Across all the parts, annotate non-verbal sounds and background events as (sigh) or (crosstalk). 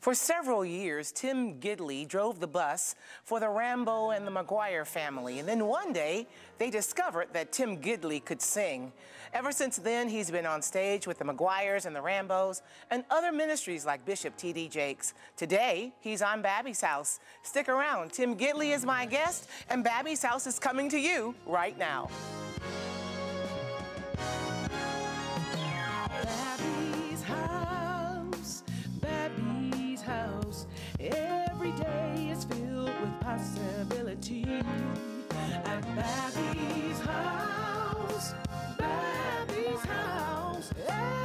For several years, Tim Gidley drove the bus for the Rambo and the McGuire family. And then one day, they discovered that Tim Gidley could sing. Ever since then, he's been on stage with the McGuires and the Rambos and other ministries like Bishop T.D. Jakes. Today, he's on Babbie's House. Stick around. Tim Gidley is my guest, and Babbie's House is coming to you right now. Possibility at Babbie's house. Babbie's house.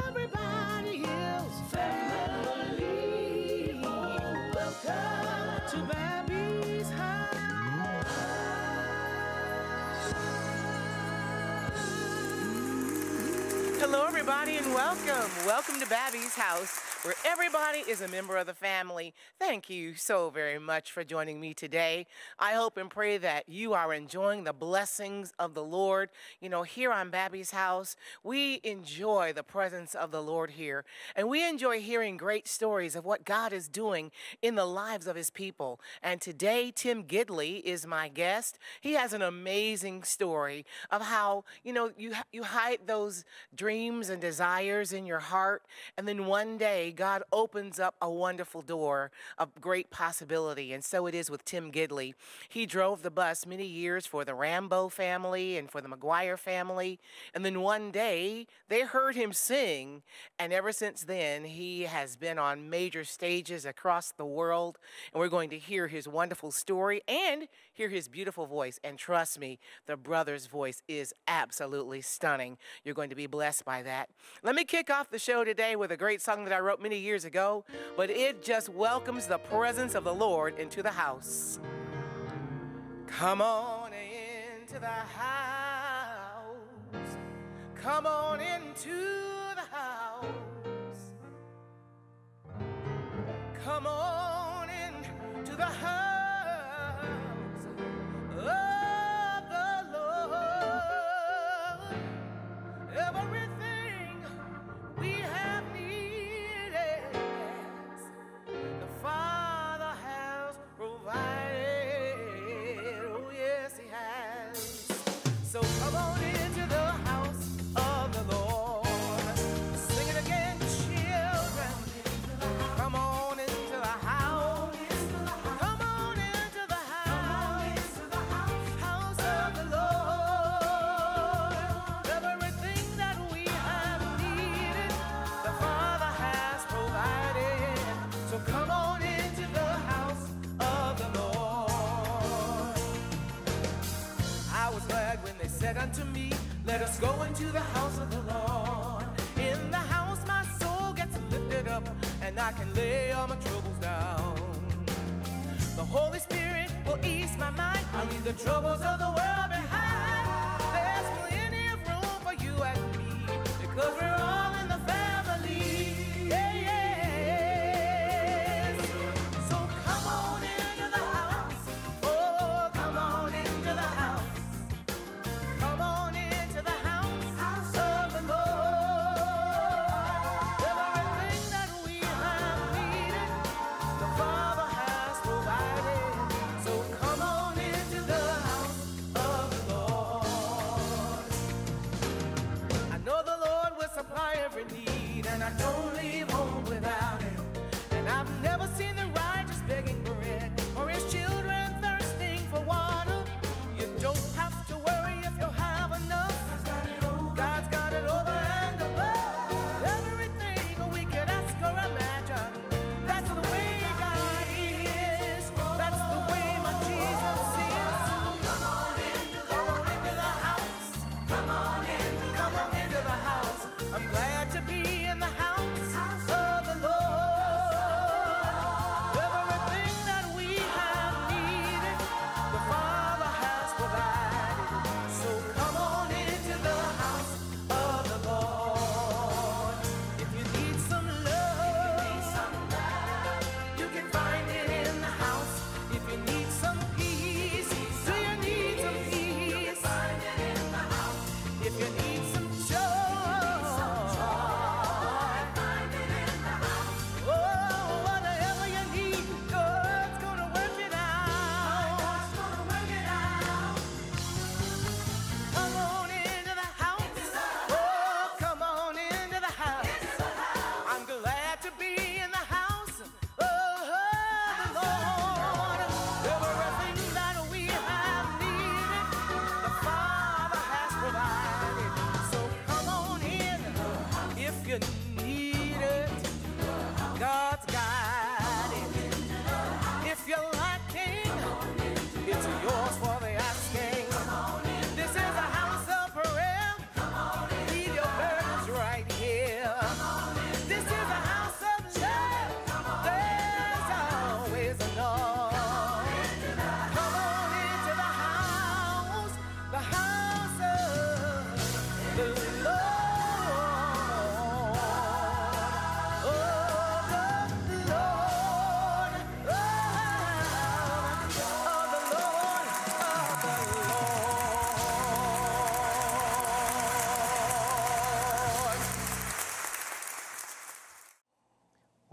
Everybody is family. Welcome to Babbie's house. Hello, everybody, and welcome. Welcome to Babbie's house where everybody is a member of the family. Thank you so very much for joining me today. I hope and pray that you are enjoying the blessings of the Lord. You know, here on Babbie's house, we enjoy the presence of the Lord here, and we enjoy hearing great stories of what God is doing in the lives of his people. And today, Tim Gidley is my guest. He has an amazing story of how, you know, you, you hide those dreams and desires in your heart, and then one day God opens up a wonderful door of great possibility. And so it is with Tim Gidley. He drove the bus many years for the Rambo family and for the McGuire family. And then one day they heard him sing. And ever since then, he has been on major stages across the world. And we're going to hear his wonderful story and hear his beautiful voice. And trust me, the brother's voice is absolutely stunning. You're going to be blessed by that. Let me kick off the show today with a great song that I wrote many years ago, but it just welcomes the presence of the Lord into the house. Come on into the house. Come on into the house. Come on Let onto me let us go into the house of the Lord. In the house, my soul gets lifted up, and I can lay all my troubles down. The Holy Spirit will ease my mind. I'll leave the troubles of the world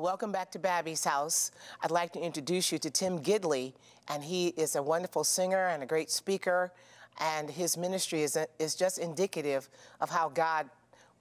Welcome back to Babbie's house. I'd like to introduce you to Tim Gidley, and he is a wonderful singer and a great speaker, and his ministry is, is just indicative of how God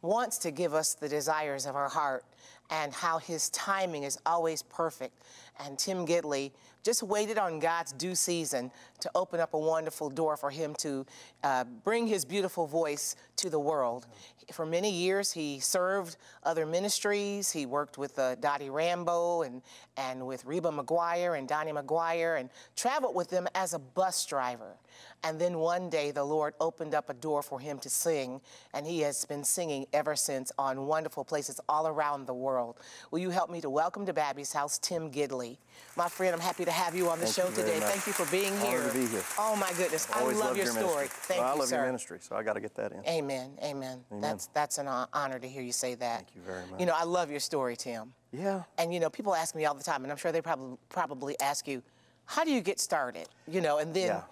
wants to give us the desires of our heart and how his timing is always perfect. And Tim Gidley just waited on God's due season to open up a wonderful door for him to uh, bring his beautiful voice to the world. For many years, he served other ministries. He worked with uh, Dottie Rambo and, and with Reba McGuire and Donnie McGuire and traveled with them as a bus driver. And then one day, the Lord opened up a door for him to sing, and he has been singing ever since on wonderful places all around the world. Will you help me to welcome to Babbie's house Tim Gidley? My friend, I'm happy to have you on the Thank show today. much. Thank you for being Honored here. to be here. Oh my goodness, I Always love your, your story. ministry. Thank Well, you, I love sir. your ministry, so I got to get that in. Amen. Amen. That's that's an honor to hear you say that. Thank you very much. You know, I love your story, Tim. Yeah. And you know, people ask me all the time, and I'm sure they probably probably ask you, how do you get started? You know, and then Yeah.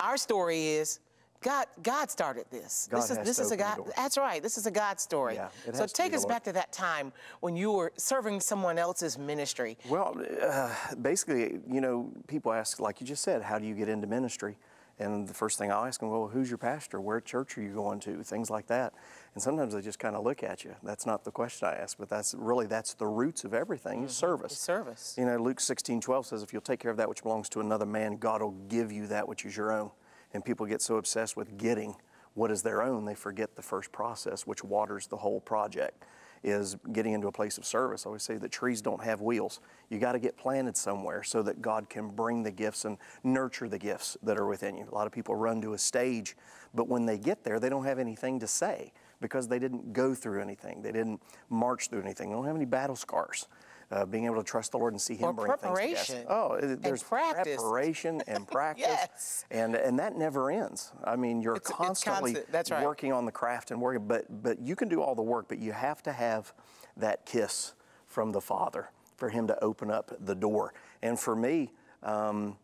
our story is. God, God started this. God this is this is a God. That's right. This is a God story. Yeah, it so has to be take us back to that time when you were serving someone else's ministry. Well, uh, basically, you know, people ask, like you just said, how do you get into ministry? And the first thing I'll ask them, well, who's your pastor? Where church are you going to? Things like that. And sometimes they just kind of look at you. That's not the question I ask, but that's really that's the roots of everything is mm-hmm. service. It's service. You know, Luke 16, 12 says, if you'll take care of that which belongs to another man, God will give you that which is your own. And people get so obsessed with getting what is their own, they forget the first process, which waters the whole project, is getting into a place of service. I always say that trees don't have wheels. You got to get planted somewhere so that God can bring the gifts and nurture the gifts that are within you. A lot of people run to a stage, but when they get there, they don't have anything to say because they didn't go through anything. They didn't march through anything. They don't have any battle scars. Uh, being able to trust the Lord and see Him Or bring things to preparation. Oh, it- there's practice. preparation and (laughs) practice, Yes. and and that never ends. I mean, you're It's- it's constantly constant. That's right. working on the craft and working, but but you can do all the work, but you have to have that kiss from the Father for Him to open up the door. And for me. Um,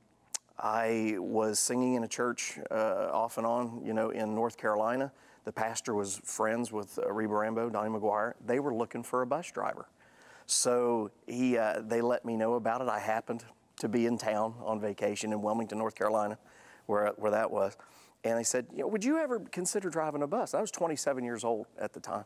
I was singing in a church uh, off and on, you know, in North Carolina. The pastor was friends with uh, Reba Rambo, Donnie McGuire. They were looking for a bus driver. So he, uh, they let me know about it. I happened to be in town on vacation in Wilmington, North Carolina, where, where that was. And they said, you know, would you ever consider driving a bus? I was 27 years old at the time.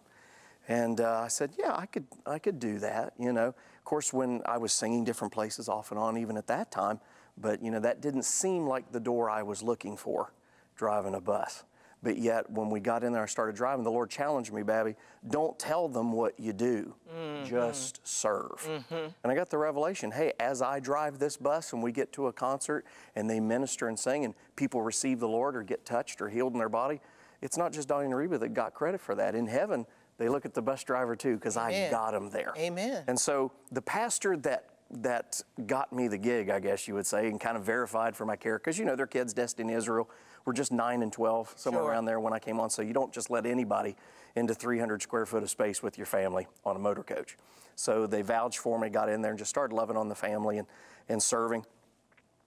And uh, I said, yeah, I could, I could do that, you know. Of course, when I was singing different places off and on, even at that time, but, you know, that didn't seem like the door I was looking for, driving a bus. But yet, when we got in there, I started driving, the Lord challenged me, Babbie, don't tell them what you do, mm-hmm. just serve. Mm-hmm. And I got the revelation hey, as I drive this bus and we get to a concert and they minister and sing and people receive the Lord or get touched or healed in their body, it's not just Donnie and Reba that got credit for that. In heaven, they look at the bus driver too because I got them there. Amen. And so the pastor that that got me the gig, I guess you would say, and kind of verified for my character, because you know their kids, destined Israel, were just nine and 12, somewhere Sure. around there when I came on. So you don't just let anybody into 300 square foot of space with your family on a motor coach. So they vouched for me, got in there, and just started loving on the family and, and serving.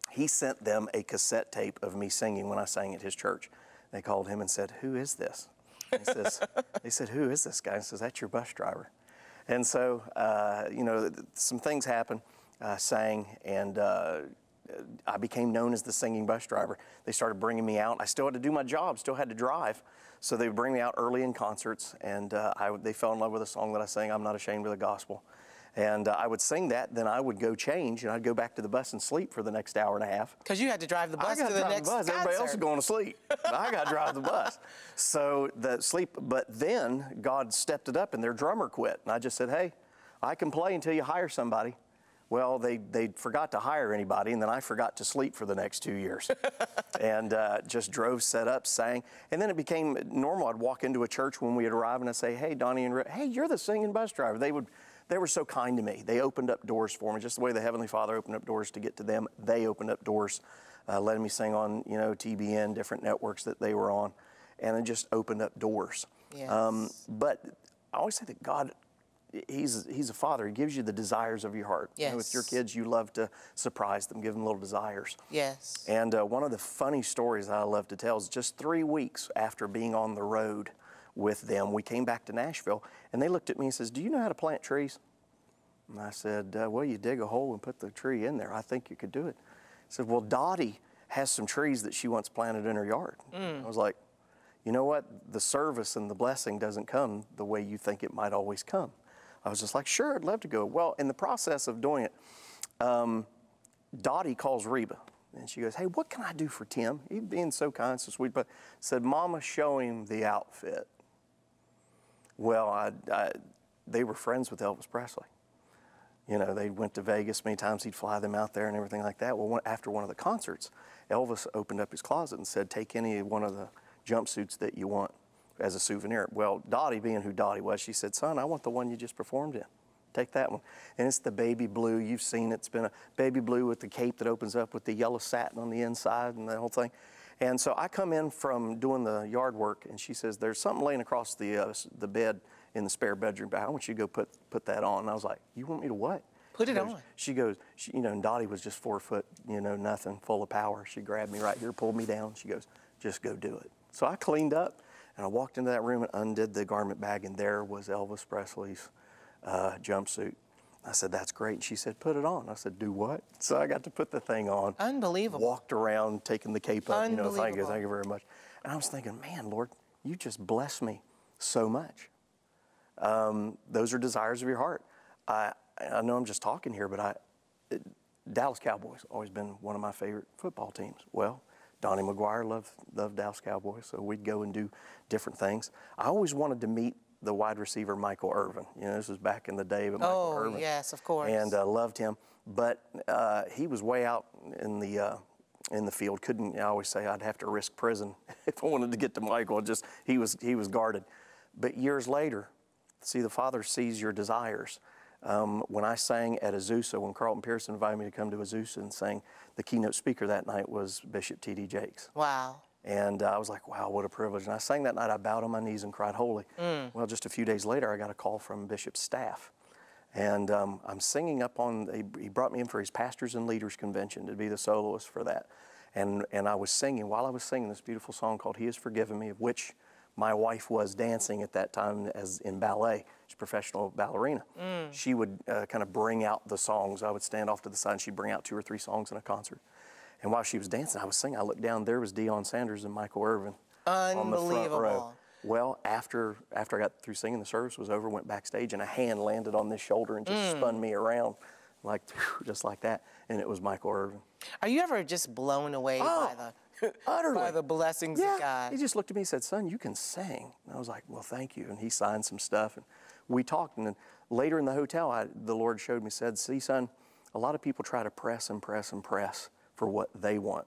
He sent them a cassette tape of me singing when I sang at his church. They called him and said, Who is this? He says, (laughs) they said, Who is this guy? He says, That's your bus driver. And so, uh, you know, th- some things happened. I sang, and uh, I became known as the singing bus driver. They started bringing me out. I still had to do my job, still had to drive. So they would bring me out early in concerts, and uh, I, they fell in love with a song that I sang, I'm Not Ashamed of the Gospel. And uh, I would sing that, then I would go change, and I'd go back to the bus and sleep for the next hour and a half. Because you had to drive the bus to the next the bus. Everybody else is going to sleep. I got to drive the bus. So the sleep, but then God stepped it up and their drummer quit. And I just said, hey, I can play until you hire somebody. Well, they, they forgot to hire anybody, and then I forgot to sleep for the next two years. (laughs) and uh, just drove, set up, sang. And then it became normal. I'd walk into a church when we'd arrive and I'd say, hey, Donnie and Rick, hey, you're the singing bus driver. They would, they were so kind to me. They opened up doors for me, just the way the Heavenly Father opened up doors to get to them. They opened up doors, uh, letting me sing on, you know, TBN, different networks that they were on, and it just opened up doors. Um, Yes. but I always say that God, He's He's a Father. He gives you the desires of your heart. You know, with your kids, you love to surprise them, give them little desires. Yes. And uh, one of the funny stories I love to tell is just three weeks after being on the road with them, we came back to Nashville, and they looked at me and says, "Do you know how to plant trees?" And I said, uh, Well, you dig a hole and put the tree in there. I think you could do it. He said, Well, Dottie has some trees that she once planted in her yard. I was like, You know what? The service and the blessing doesn't come the way you think it might always come. I was just like, Sure, I'd love to go. Well, in the process of doing it, um, Dottie calls Reba. And she goes, Hey, what can I do for Tim? He's being so kind, so sweet. But said, Mama, show him the outfit. Well, I, I, they were friends with Elvis Presley. You know, they went to Vegas many times. He'd fly them out there and everything like that. Well, one, after one of the concerts, Elvis opened up his closet and said, "Take any one of the jumpsuits that you want as a souvenir." Well, Dottie, being who Dottie was, she said, "Son, I want the one you just performed in. Take that one." And it's the baby blue. You've seen it. It's been a baby blue with the cape that opens up with the yellow satin on the inside and the whole thing. And so I come in from doing the yard work, and she says, "There's something laying across the uh, the bed in the spare bedroom. I want you to go put put that on." And I was like, "You want me to what?" Put She it goes- on. She goes, she, you know, and Dottie was just four foot, you know, nothing, full of power. She grabbed me right here, pulled me down. She goes, "Just go do it." So I cleaned up, and I walked into that room and undid the garment bag, and there was Elvis Presley's uh, jumpsuit. I said, "That's great." And she said, "Put it on." I said, "Do what?" So I got to put the thing on. Unbelievable. Walked around, taking the cape up. You know, thank you, thank you very much. And I was thinking, man, Lord, you just bless me so much. Um, those are desires of your heart. I, I know I'm just talking here, but I, it, Dallas Cowboys always been one of my favorite football teams. Well, Donnie McGuire loved, loved Dallas Cowboys, so we'd go and do different things. I always wanted to meet the wide receiver Michael Irvin. You know, this was back in the day, but Michael Oh, Irvin. yes, of course. And uh, loved him, but uh, he was way out in the uh, in the field. Couldn't I always say I'd have to risk prison (laughs) if I wanted to get to Michael. Just he was he was guarded. But years later, see the Father sees your desires. Um, when I sang at Azusa, when Carlton Pearson invited me to come to Azusa and sing, the keynote speaker that night was Bishop T.D. Jakes. Wow. And uh, I was like, wow, what a privilege. And I sang that night, I bowed on my knees and cried holy. Well, just a few days later, I got a call from Bishop's staff. And um, I'm singing up on, he, he brought me in for his Pastors and Leaders Convention to be the soloist for that. And, and I was singing, while I was singing this beautiful song called He Has Forgiven Me, of which my wife was dancing at that time as in ballet. She's a professional ballerina. She would uh, kind of bring out the songs. I would stand off to the side and she'd bring out two or three songs in a concert. And while she was dancing, I was singing. I looked down, there was Deion Sanders and Michael Irvin on the front row. Well, after after I got through singing, the service was over. Went backstage, and a hand landed on this shoulder and Mm. just spun me around, like (laughs) just like that. And it was Michael Irvin. Are you ever just blown away by the Utterly. by the blessings yeah. of God? He just looked at me and said, "Son, you can sing." And I was like, "Well, thank you." And he signed some stuff, and we talked. And then later in the hotel, I, the Lord showed me, said, "See, son, a lot of people try to press and press and press for what they want."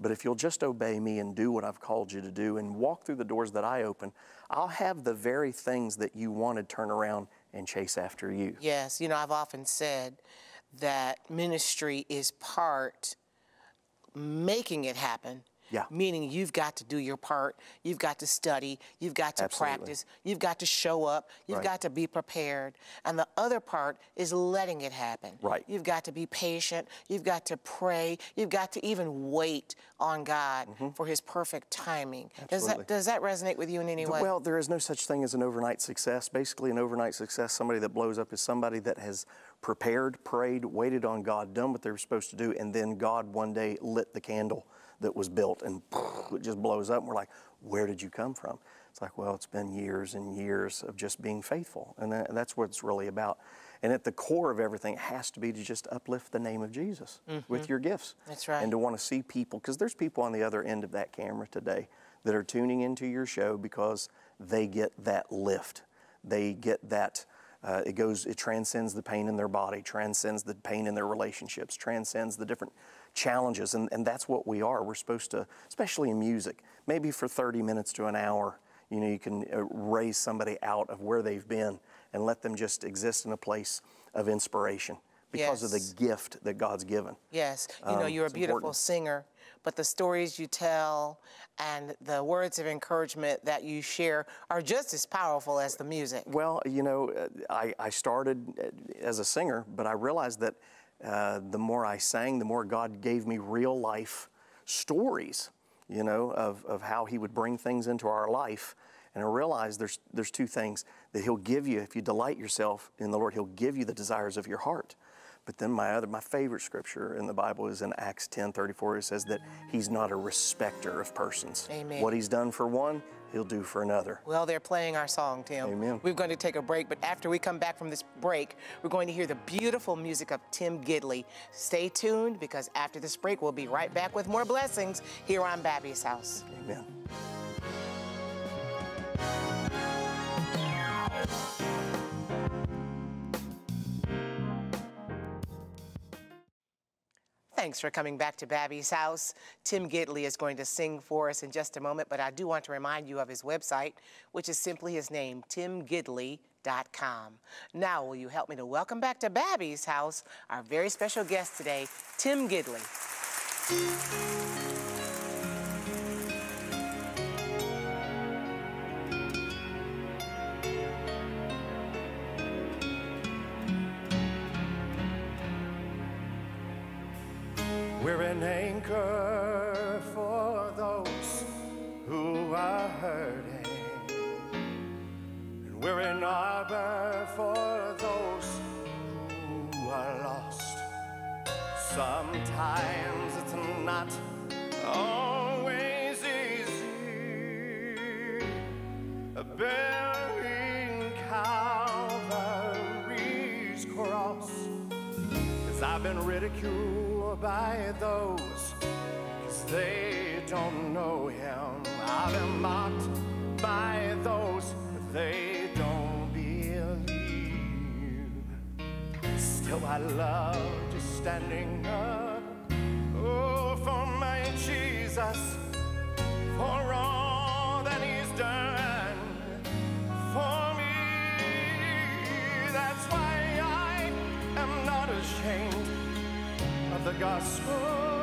But if you'll just obey me and do what I've called you to do and walk through the doors that I open, I'll have the very things that you wanted turn around and chase after you. Yes, you know, I've often said that ministry is part making it happen. Yeah. Meaning you've got to do your part, you've got to study, you've got to Absolutely. practice, you've got to show up, you've Right. got to be prepared. And the other part is letting it happen. Right. You've got to be patient, you've got to pray, you've got to even wait on God mm-hmm. for his perfect timing. Does. Absolutely. that does that resonate with you in any way? Well, there is no such thing as an overnight success. Basically, an overnight success, somebody that blows up, is somebody that has prepared, prayed, waited on God, done what they were supposed to do, and then God one day lit the candle that was built and (laughs) it just blows up. And we're like, where did you come from? It's like, well, it's been years and years of just being faithful. And that, that's what it's really about. And at the core of everything has to be to just uplift the name of Jesus with mm-hmm. your gifts. That's right. And to want to see people, because there's people on the other end of that camera today that are tuning into your show because they get that lift. They get that. Uh, it goes. It transcends the pain in their body, transcends the pain in their relationships, transcends the different challenges, and, and that's what we are. We're supposed to, especially in music, maybe for 30 minutes to an hour. You know, you can uh, raise somebody out of where they've been and let them just exist in a place of inspiration because of the gift that God's given. Yes, you know, Um, you're a beautiful important. singer, but the stories you tell and the words of encouragement that you share are just as powerful as the music. Well, you know, I, I started uh, as a singer, but I realized that uh, the more I sang, the more God gave me real life stories, you know, of, of how He would bring things into our life And I realized there's, there's two things that He'll give you. If you delight yourself in the Lord, He'll give you the desires of your heart. But then my other, my favorite scripture in the Bible is in Acts 10 34. It says that He's not a respecter of persons. Amen. What He's done for one, He'll do for another. Well, they're playing our song, Tim. Amen. We're going to take a break, but after we come back from this break, we're going to hear the beautiful music of Tim Gidley. Stay tuned because after this break, we'll be right back with more blessings here on Babbie's House. Amen. Thanks for coming back to Babbie's house. Tim Gidley is going to sing for us in just a moment, but I do want to remind you of his website, which is simply his name, timgidley.com. Now, will you help me to welcome back to Babbie's house our very special guest today, Tim Gidley. Bearing Calvary's cross. Cause I've been ridiculed by those, cause they don't know him. I've been mocked by those, they don't believe. Still, I love just standing up. The gospel,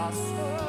gospel.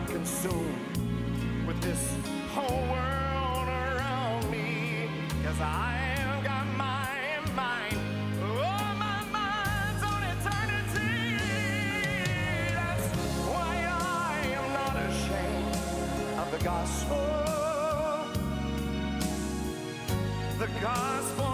I'm consumed with this whole world around me, cause I've got my mind. Oh, my on eternity. That's why I am not ashamed of the gospel. The gospel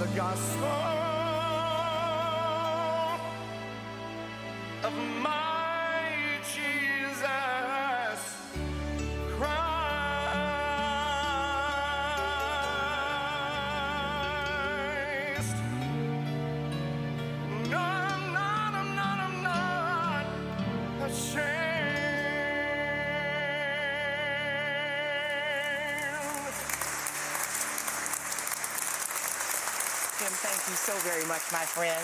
the gospel of my so very much, my friend.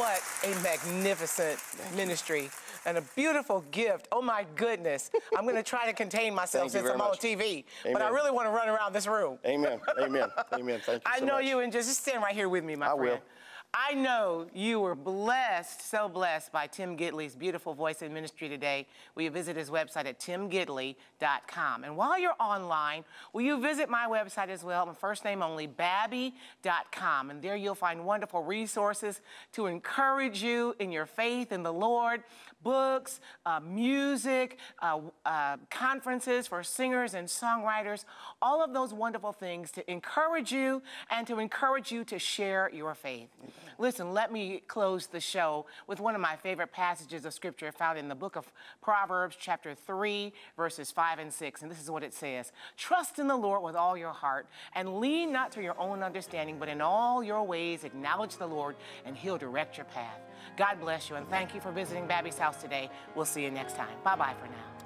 What a magnificent ministry and a beautiful gift. Oh my goodness. I'm going to try to contain myself since I'm very on much. TV, but I really want to run around this room. Amen. Amen. Amen. Thank you so (laughs) much. I so know much. you, and just, just stand right here with me, my I friend. will. I know you were blessed, so blessed by Tim Gidley's beautiful voice in ministry today. Will you visit his website at timgidley.com? And while you're online, will you visit my website as well? My first name only, babbie.com. And there you'll find wonderful resources to encourage you in your faith in the Lord, books, uh, music, uh, uh, conferences for singers and songwriters, all of those wonderful things to encourage you and to encourage you to share your faith. Listen, let me close the show with one of my favorite passages of scripture found in the book of Proverbs, chapter 3, verses 5 and 6. And this is what it says Trust in the Lord with all your heart, and lean not to your own understanding, but in all your ways acknowledge the Lord, and he'll direct your path. God bless you, and thank you for visiting Babbie's house today. We'll see you next time. Bye bye for now.